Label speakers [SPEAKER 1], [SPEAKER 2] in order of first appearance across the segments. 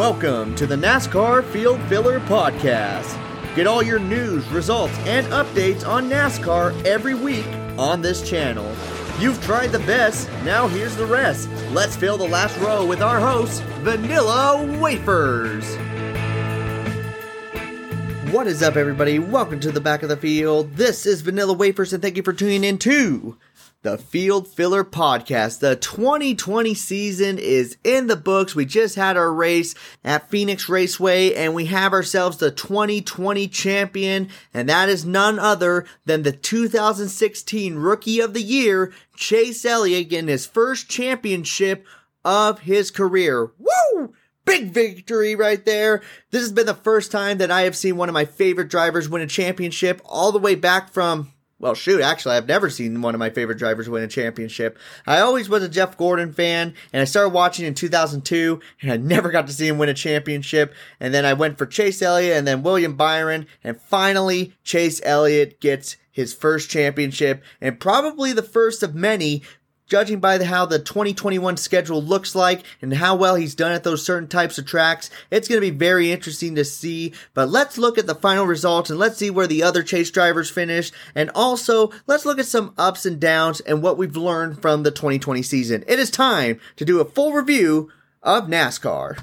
[SPEAKER 1] Welcome to the NASCAR Field Filler Podcast. Get all your news, results, and updates on NASCAR every week on this channel. You've tried the best, now here's the rest. Let's fill the last row with our host, Vanilla Wafers. What is up, everybody? Welcome to the back of the field. This is Vanilla Wafers, and thank you for tuning in to the Field Filler Podcast. The 2020 season is in the books. We just had our race at Phoenix Raceway, and we have ourselves the 2020 champion, and that is none other than the 2016 Rookie of the Year, Chase Elliott, getting his first championship of his career. Woo! Big victory right there. This has been the first time that I have seen one of my favorite drivers win a championship all the way back from well, shoot, actually, I've never seen one of my favorite drivers win a championship. I always was a Jeff Gordon fan, and I started watching in 2002, and I never got to see him win a championship. And then I went for Chase Elliott and then William Byron, and finally, Chase Elliott gets his first championship, and probably the first of many judging by how the 2021 schedule looks like and how well he's done at those certain types of tracks, it's going to be very interesting to see. But let's look at the final results and let's see where the other chase drivers finished. And also, let's look at some ups and downs and what we've learned from the 2020 season. It is time to do a full review of NASCAR.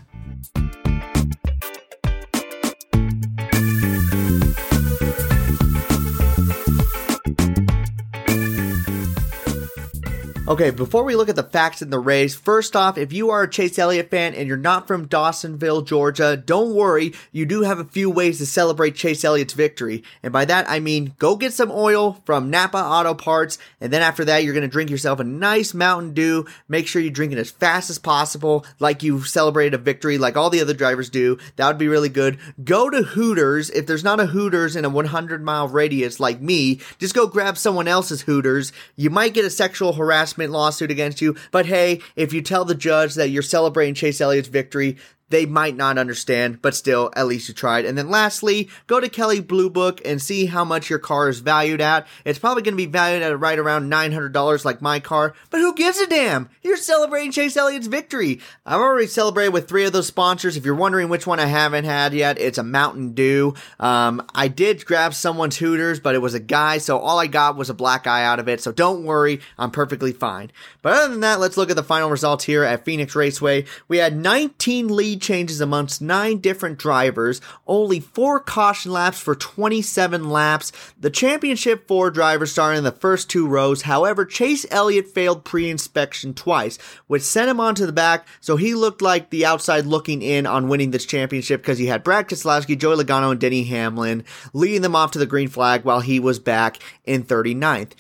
[SPEAKER 1] Okay, before we look at the facts in the race, first off, if you are a Chase Elliott fan and you're not from Dawsonville, Georgia, don't worry. You do have a few ways to celebrate Chase Elliott's victory. And by that, I mean go get some oil from Napa Auto Parts. And then after that, you're going to drink yourself a nice Mountain Dew. Make sure you drink it as fast as possible, like you've celebrated a victory, like all the other drivers do. That would be really good. Go to Hooters. If there's not a Hooters in a 100 mile radius like me, just go grab someone else's Hooters. You might get a sexual harassment lawsuit against you. But hey, if you tell the judge that you're celebrating Chase Elliott's victory, they might not understand, but still, at least you tried. And then lastly, go to Kelly Blue Book and see how much your car is valued at. It's probably going to be valued at right around $900 like my car, but who gives a damn? You're celebrating Chase Elliott's victory. I've already celebrated with three of those sponsors. If you're wondering which one I haven't had yet, it's a Mountain Dew. Um, I did grab someone's Hooters, but it was a guy, so all I got was a black eye out of it. So don't worry, I'm perfectly fine. But other than that, let's look at the final results here at Phoenix Raceway. We had 19 lead lead changes amongst nine different drivers, only four caution laps for 27 laps. The championship four drivers started in the first two rows. However, Chase Elliott failed pre-inspection twice, which sent him onto the back, so he looked like the outside looking in on winning this championship because he had Brad Keselowski, Joey Logano, and Denny Hamlin leading them off to the green flag while he was back in 39th.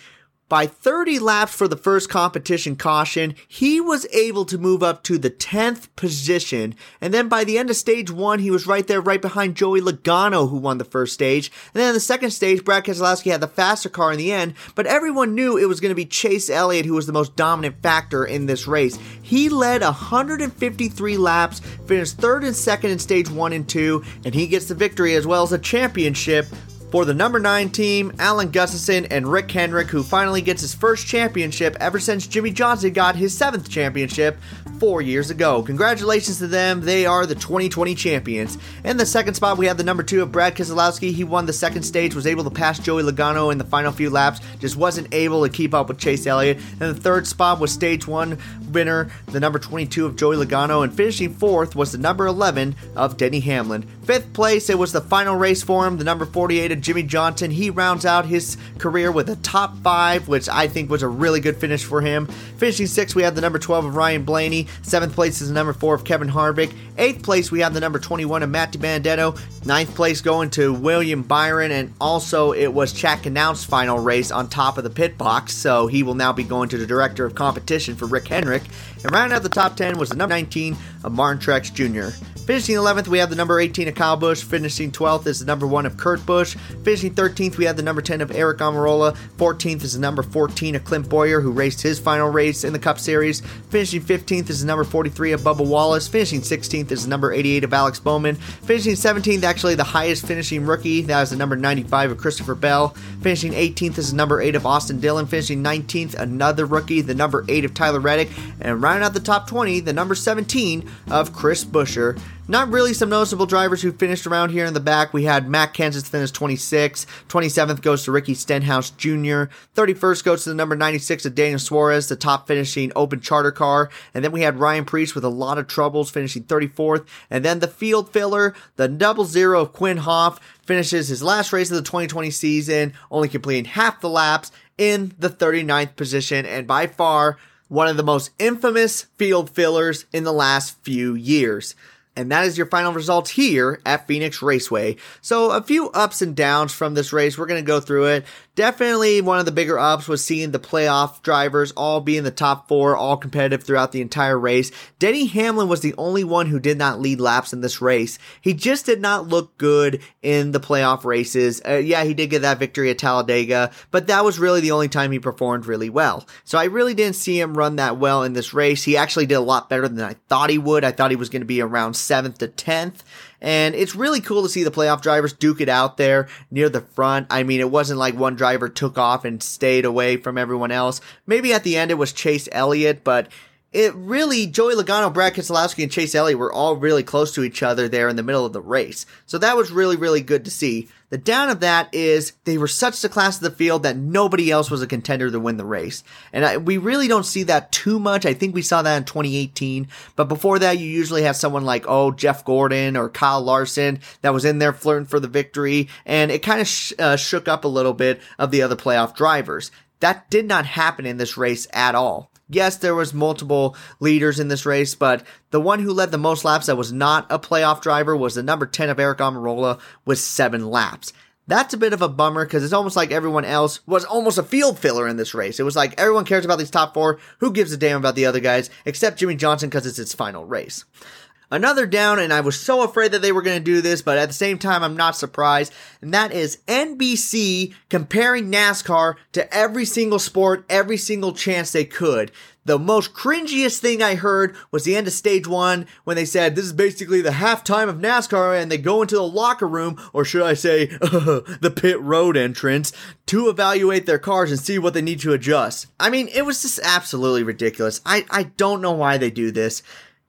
[SPEAKER 1] By 30 laps for the first competition caution, he was able to move up to the 10th position. And then by the end of stage one, he was right there, right behind Joey Logano, who won the first stage. And then in the second stage, Brad Keselowski had the faster car in the end, but everyone knew it was going to be Chase Elliott who was the most dominant factor in this race. He led 153 laps, finished third and second in stage one and two, and he gets the victory as well as a championship for the number 9 team, Alan Gustafson and Rick Hendrick, who finally gets his first championship ever since Jimmie Johnson got his seventh championship four years ago. Congratulations to them. They are the 2020 champions. In the second spot, we have the number 2 of Brad Keselowski. He won the second stage, was able to pass Joey Logano in the final few laps, just wasn't able to keep up with Chase Elliott. And the third spot was stage 1 winner, the number 22 of Joey Logano, and finishing fourth was the number 11 of Denny Hamlin. Fifth place, it was the final race for him, the number 48 of Jimmie Johnson. He rounds out his career with a top five, which I think was a really good finish for him. Finishing sixth, we have the number 12 of Ryan Blaney. Seventh place is the number four of Kevin Harvick. Eighth place, we have the number 21 of Matt DiBenedetto. Ninth place going to William Byron, and also it was Chad Knaus's final race on top of the pit box, so he will now be going to the director of competition for Rick Hendrick. And rounding out the top 10 was the number 19 of Martin Truex Jr. Finishing 11th, we have the number 18 of Kyle Busch. Finishing 12th is the number 1 of Kurt Busch. Finishing 13th, we have the number 10 of Aric Almirola. 14th is the number 14 of Clint Bowyer, who raced his final race in the Cup Series. Finishing 15th is the number 43 of Bubba Wallace. Finishing 16th is the number 88 of Alex Bowman. Finishing 17th, actually the highest finishing rookie, that is the number 95 of Christopher Bell. Finishing 18th is the number 8 of Austin Dillon. Finishing 19th, another rookie, the number 8 of Tyler Reddick. And rounding out the top 20, the number 17 of Chris Buescher. Not really some noticeable drivers who finished around here in the back. We had Matt Kenseth finish 26. 27th goes to Ricky Stenhouse Jr. 31st goes to the number 96 of Daniel Suarez, the top finishing open charter car. And then we had Ryan Preece with a lot of troubles finishing 34th. And then the field filler, the double zero of Quin Houff, finishes his last race of the 2020 season, only completing half the laps in the 39th position. And by far, one of the most infamous field fillers in the last few years. And that is your final results here at Phoenix Raceway. So a few ups and downs from this race. We're going to go through it. Definitely one of the bigger ups was seeing the playoff drivers all be in the top four, all competitive throughout the entire race. Denny Hamlin was the only one who did not lead laps in this race. He just did not look good in the playoff races. Uh, yeah, he did get that victory at Talladega, but that was really the only time he performed really well. So I really didn't see him run that well in this race. He actually did a lot better than I thought he would. I thought he was going to be around 7th to 10th. And it's really cool to see the playoff drivers duke it out there near the front. I mean, it wasn't like one driver took off and stayed away from everyone else. Maybe at the end it was Chase Elliott, but it really, Joey Logano, Brad Keselowski, and Chase Elliott were all really close to each other there in the middle of the race. So that was really, really good to see. The down of that is they were such the class of the field that nobody else was a contender to win the race. And I, we really don't see that too much. I think we saw that in 2018. But before that, you usually have someone like, oh, Jeff Gordon or Kyle Larson that was in there flirting for the victory. And it kind of sh- uh, shook up a little bit of the other playoff drivers. That did not happen in this race at all. Yes, there was multiple leaders in this race, but the one who led the most laps that was not a playoff driver was the number 10 of Aric Almirola with seven laps. That's a bit of a bummer because it's almost like everyone else was almost a field filler in this race. It was like everyone cares about these top four. Who gives a damn about the other guys except Jimmie Johnson because it's his final race. Another down, and I was so afraid that they were going to do this, but at the same time, I'm not surprised. And that is NBC comparing NASCAR to every single sport, every single chance they could. The most cringiest thing I heard was the end of stage one when they said this is basically the halftime of NASCAR and they go into the locker room, or should I say, the pit road entrance, to evaluate their cars and see what they need to adjust. I mean, it was just absolutely ridiculous. I, I don't know why they do this.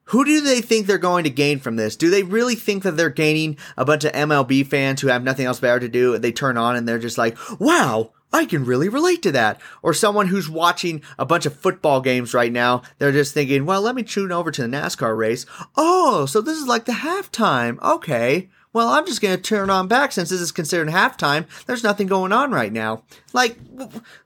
[SPEAKER 1] Who do they think they're going to gain from this? Do they really think that they're gaining a bunch of MLB fans who have nothing else better to do? They turn on and they're just like, wow, I can really relate to that. Or someone who's watching a bunch of football games right now, they're just thinking, well, let me tune over to the NASCAR race. Oh, so this is like the halftime. Okay. Well, I'm just going to turn on back since this is considered halftime. There's nothing going on right now. Like,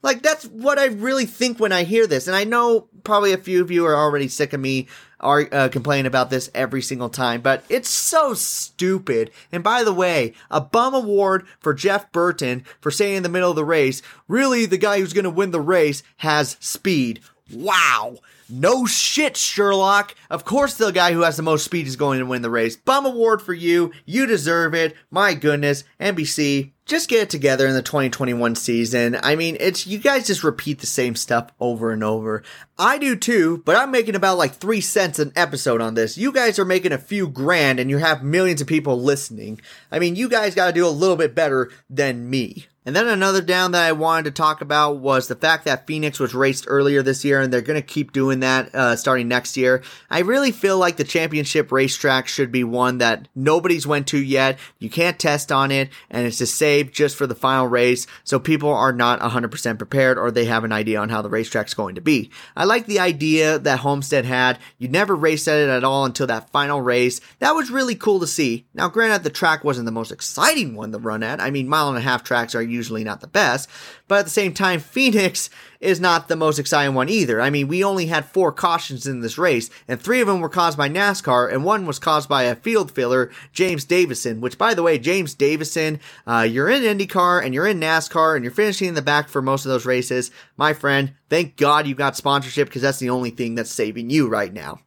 [SPEAKER 1] like that's what I really think when I hear this. And I know probably a few of you are already sick of me are uh, complaining about this every single time, but it's so stupid. And by the way, a bum award for Jeff Burton for saying in the middle of the race, really the guy who's going to win the race has speed. Wow. No shit, Sherlock. Of course, the guy who has the most speed is going to win the race. Bum award for you. You deserve it. My goodness. NBC, just get it together in the 2021 season. I mean, it's, you guys just repeat the same stuff over and over. I do too, but I'm making about like three cents an episode on this. You guys are making a few grand and you have millions of people listening. I mean, you guys gotta do a little bit better than me. And then another down that I wanted to talk about was the fact that Phoenix was raced earlier this year and they're going to keep doing that uh, starting next year. I really feel like the championship racetrack should be one that nobody's went to yet. You can't test on it and it's just saved just for the final race so people are not 100% prepared or they have an idea on how the racetrack's going to be. I like the idea that Homestead had. You never raced at it at all until that final race. That was really cool to see. Now granted the track wasn't the most exciting one to run at. I mean mile and a half tracks are usually not the best. But at the same time, Phoenix is not the most exciting one either. I mean, we only had four cautions in this race, and three of them were caused by NASCAR, and one was caused by a field filler, James Davison, which, by the way, James Davison, uh, you're in IndyCar and you're in NASCAR and you're finishing in the back for most of those races. My friend, thank God you got sponsorship because that's the only thing that's saving you right now.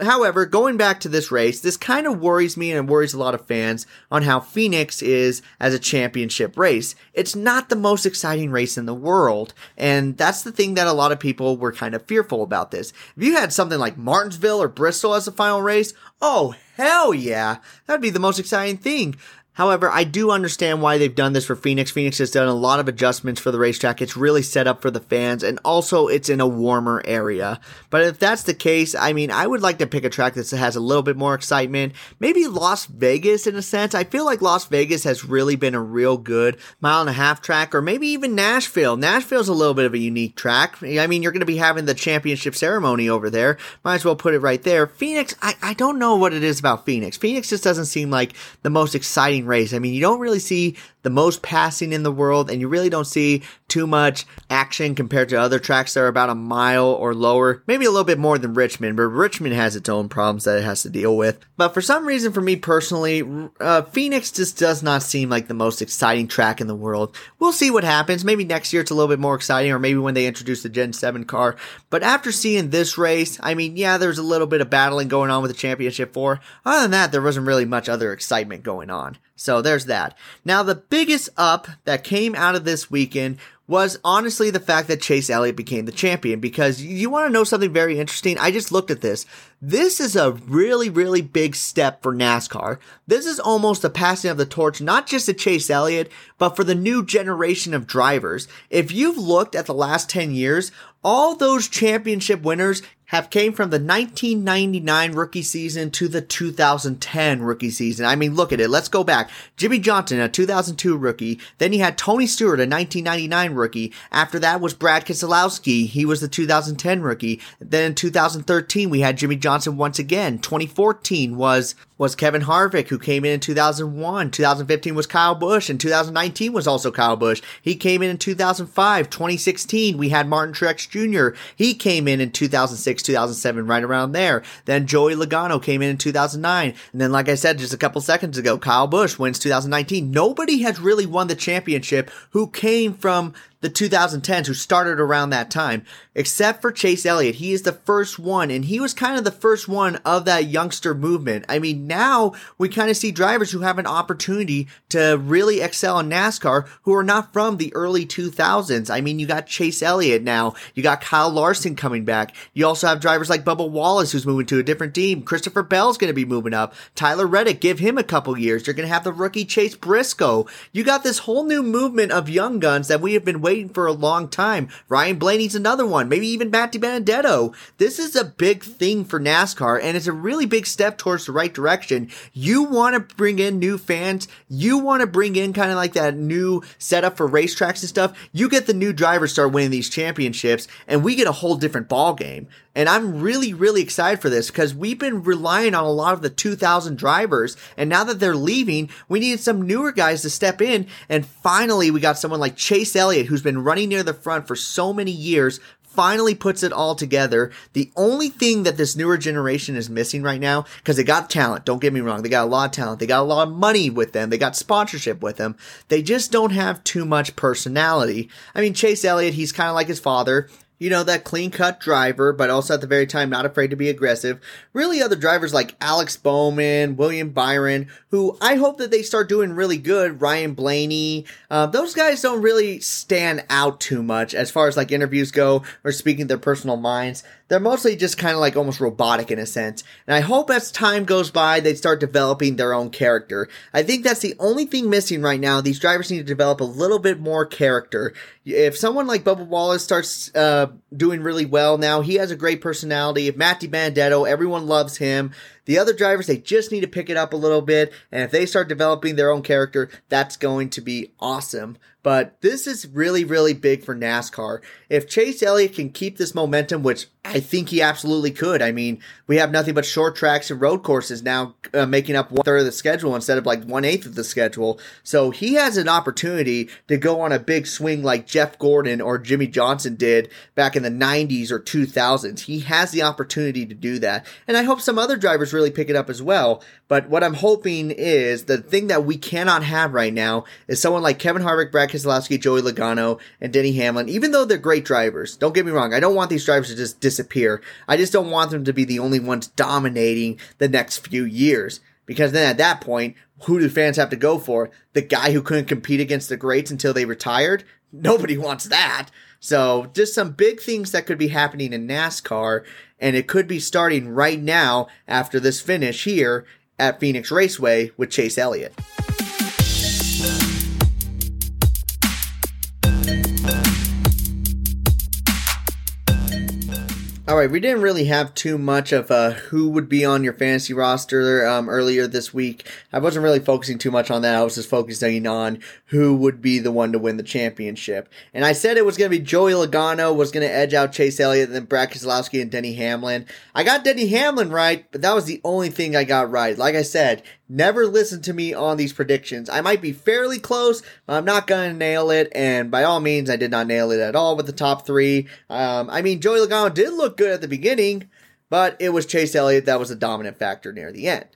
[SPEAKER 1] However, going back to this race, this kind of worries me and worries a lot of fans on how Phoenix is as a championship race. It's not the most exciting race in the world, and that's the thing that a lot of people were kind of fearful about this. If you had something like Martinsville or Bristol as a final race, oh hell yeah, that'd be the most exciting thing. However, I do understand why they've done this for Phoenix. Phoenix has done a lot of adjustments for the racetrack. It's really set up for the fans, and also it's in a warmer area. But if that's the case, I mean, I would like to pick a track that has a little bit more excitement. Maybe Las Vegas in a sense. I feel like Las Vegas has really been a real good mile and a half track, or maybe even Nashville. Nashville's a little bit of a unique track. I mean, you're going to be having the championship ceremony over there. Might as well put it right there. Phoenix, I, I don't know what it is about Phoenix. Phoenix just doesn't seem like the most exciting race. I mean, you don't really see the most passing in the world, and you really don't see too much action compared to other tracks that are about a mile or lower. Maybe a little bit more than Richmond, but Richmond has its own problems that it has to deal with. But for some reason, for me personally, uh, Phoenix just does not seem like the most exciting track in the world. We'll see what happens. Maybe next year it's a little bit more exciting, or maybe when they introduce the Gen 7 car. But after seeing this race, I mean, yeah, there's a little bit of battling going on with the Championship 4. Other than that, there wasn't really much other excitement going on. So there's that. Now, the biggest up that came out of this weekend was honestly the fact that Chase Elliott became the champion because you want to know something very interesting? I just looked at this. This is a really, really big step for NASCAR. This is almost the passing of the torch, not just to Chase Elliott, but for the new generation of drivers. If you've looked at the last 10 years, all those championship winners have came from the 1999 rookie season to the 2010 rookie season. I mean, look at it. Let's go back. Jimmie Johnson, a 2002 rookie. Then you had Tony Stewart, a 1999 rookie. After that was Brad Keselowski. He was the 2010 rookie. Then in 2013, we had Jimmie Johnson once again. 2014 was was Kevin Harvick, who came in in 2001. 2015 was Kyle Busch, and 2019 was also Kyle Busch. He came in in 2005. 2016, we had Martin Truex Jr. He came in in 2006, 2007, right around there. Then Joey Logano came in in 2009. And then, like I said just a couple seconds ago, Kyle Busch wins 2019. Nobody has really won the championship who came from the 2010s who started around that time, except for Chase Elliott. He is the first one, and he was kind of the first one of that youngster movement. I mean, now we kind of see drivers who have an opportunity to really excel in NASCAR who are not from the early 2000s. I mean, you got Chase Elliott now, you got Kyle Larson coming back. You also have drivers like Bubba Wallace who's moving to a different team. Christopher Bell's going to be moving up. Tyler Reddick, give him a couple years. You're going to have the rookie Chase Briscoe. You got this whole new movement of young guns that we have been waiting for a long time. Ryan Blaney's another one. Maybe even Matt Benedetto. This is a big thing for NASCAR and it's a really big step towards the right direction. You want to bring in new fans. You want to bring in kind of like that new setup for racetracks and stuff. You get the new drivers start winning these championships and we get a whole different ball game. And I'm really, really excited for this because we've been relying on a lot of the 2000 drivers. And now that they're leaving, we needed some newer guys to step in. And finally, we got someone like Chase Elliott, who's been running near the front for so many years, finally puts it all together. The only thing that this newer generation is missing right now, because they got talent, don't get me wrong, they got a lot of talent, they got a lot of money with them, they got sponsorship with them, they just don't have too much personality. I mean, Chase Elliott, he's kind of like his father you know, that clean cut driver, but also at the very time not afraid to be aggressive. Really other drivers like Alex Bowman, William Byron, who I hope that they start doing really good. Ryan Blaney, uh, those guys don't really stand out too much as far as like interviews go or speaking their personal minds. They're mostly just kind of like almost robotic in a sense. And I hope as time goes by, they start developing their own character. I think that's the only thing missing right now. These drivers need to develop a little bit more character. If someone like Bubba Wallace starts, uh, doing really well now. He has a great personality. If Matt DiBenedetto, everyone loves him. The other drivers, they just need to pick it up a little bit. And if they start developing their own character, that's going to be awesome. But this is really, really big for NASCAR. If Chase Elliott can keep this momentum, which I think he absolutely could. I mean, we have nothing but short tracks and road courses now uh, making up one third of the schedule instead of like one eighth of the schedule. So he has an opportunity to go on a big swing like Jeff Gordon or Jimmie Johnson did back in the 90s or 2000s. He has the opportunity to do that. And I hope some other drivers really pick it up as well. But what I'm hoping is the thing that we cannot have right now is someone like Kevin Harvick, Brad Keselowski, Joey Logano, and Denny Hamlin, even though they're great drivers. Don't get me wrong. I don't want these drivers to just disappear. I just don't want them to be the only ones dominating the next few years. Because then at that point, who do fans have to go for? The guy who couldn't compete against the greats until they retired? Nobody wants that. So just some big things that could be happening in NASCAR, and it could be starting right now after this finish here at Phoenix Raceway with Chase Elliott. All right, we didn't really have too much of uh, who would be on your fantasy roster um, earlier this week. I wasn't really focusing too much on that. I was just focusing on who would be the one to win the championship. And I said it was going to be Joey Logano was going to edge out Chase Elliott, then Brad Keselowski and Denny Hamlin. I got Denny Hamlin right, but that was the only thing I got right. Like I said, never listen to me on these predictions. I might be fairly close, but I'm not to nail it. And by all means, I did not nail it at all with the top three. Um, I mean, Joey Logano did look good at the beginning, but it was Chase Elliott that was a dominant factor near the end.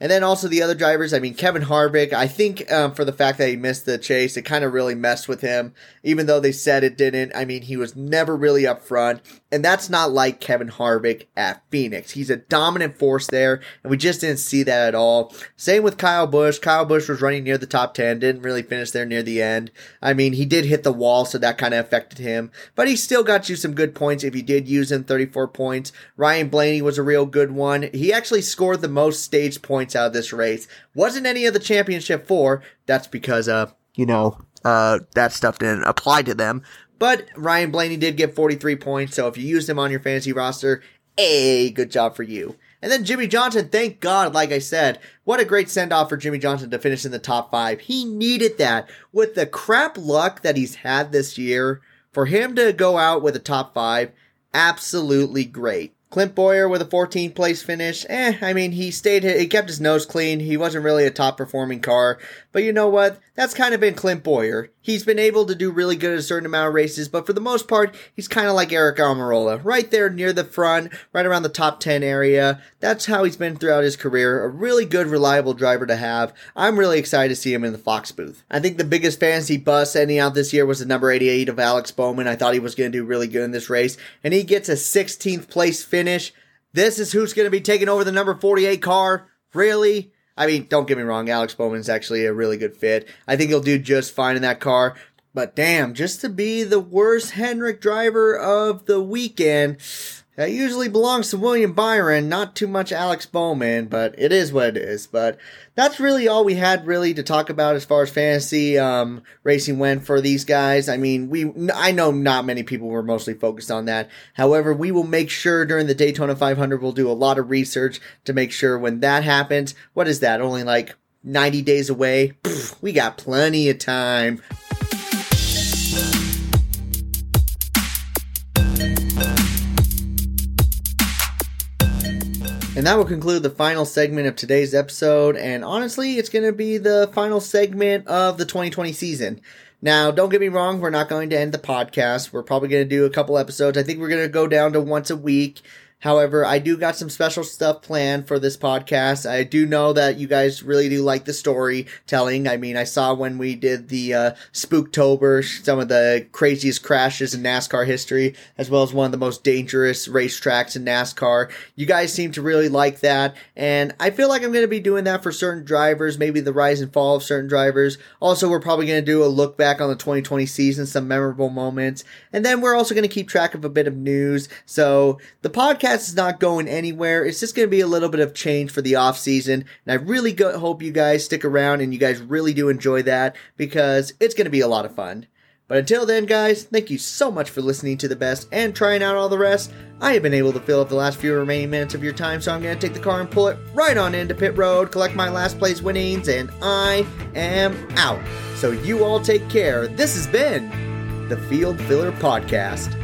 [SPEAKER 1] And then also the other drivers, I mean, Kevin Harvick, I think um, for the fact that he missed the chase, it kind of really messed with him, even though they said it didn't. I mean, he was never really up front. And that's not like Kevin Harvick at Phoenix. He's a dominant force there, and we just didn't see that at all. Same with Kyle Busch. Kyle Busch was running near the top 10, didn't really finish there near the end. I mean, he did hit the wall, so that kind of affected him, but he still got you some good points if you did use him 34 points. Ryan Blaney was a real good one. He actually scored the most stage points out of this race. Wasn't any of the championship four. That's because, uh, you know, uh, that stuff didn't apply to them. But Ryan Blaney did get 43 points, so if you used him on your fantasy roster, a good job for you. And then Jimmie Johnson, thank God, like I said, what a great send off for Jimmie Johnson to finish in the top five. He needed that. With the crap luck that he's had this year, for him to go out with a top five, absolutely great. Clint Bowyer with a 14th place finish. Eh, I mean, he stayed, he kept his nose clean. He wasn't really a top performing car. But you know what? That's kind of been Clint Bowyer. He's been able to do really good at a certain amount of races, but for the most part, he's kind of like Aric Almirola. Right there near the front, right around the top 10 area. That's how he's been throughout his career. A really good, reliable driver to have. I'm really excited to see him in the Fox booth. I think the biggest fantasy bust ending out this year was the number 88 of Alex Bowman. I thought he was going to do really good in this race, and he gets a 16th place finish. This is who's going to be taking over the number 48 car. Really? I mean, don't get me wrong, Alex Bowman's actually a really good fit. I think he'll do just fine in that car. But damn, just to be the worst Hendrick driver of the weekend, that usually belongs to William Byron, not too much Alex Bowman, but it is what it is. But that's really all we had really to talk about as far as fantasy um, racing went for these guys. I mean, we I know not many people were mostly focused on that. However, we will make sure during the Daytona 500 we'll do a lot of research to make sure when that happens. What is that? Only like 90 days away. Pfft, we got plenty of time. And that will conclude the final segment of today's episode. And honestly, it's going to be the final segment of the 2020 season. Now, don't get me wrong, we're not going to end the podcast. We're probably going to do a couple episodes. I think we're going to go down to once a week. However, I do got some special stuff planned for this podcast. I do know that you guys really do like the storytelling. I mean, I saw when we did the uh, Spooktober, some of the craziest crashes in NASCAR history, as well as one of the most dangerous racetracks in NASCAR. You guys seem to really like that, and I feel like I'm going to be doing that for certain drivers, maybe the rise and fall of certain drivers. Also, we're probably going to do a look back on the 2020 season, some memorable moments, and then we're also going to keep track of a bit of news. So the podcast is not going anywhere. It's just going to be a little bit of change for the off season, and I really go- hope you guys stick around and you guys really do enjoy that because it's going to be a lot of fun. But until then, guys, thank you so much for listening to the best and trying out all the rest. I have been able to fill up the last few remaining minutes of your time, so I'm going to take the car and pull it right on into pit road, collect my last place winnings, and I am out. So you all take care. This has been the Field Filler Podcast.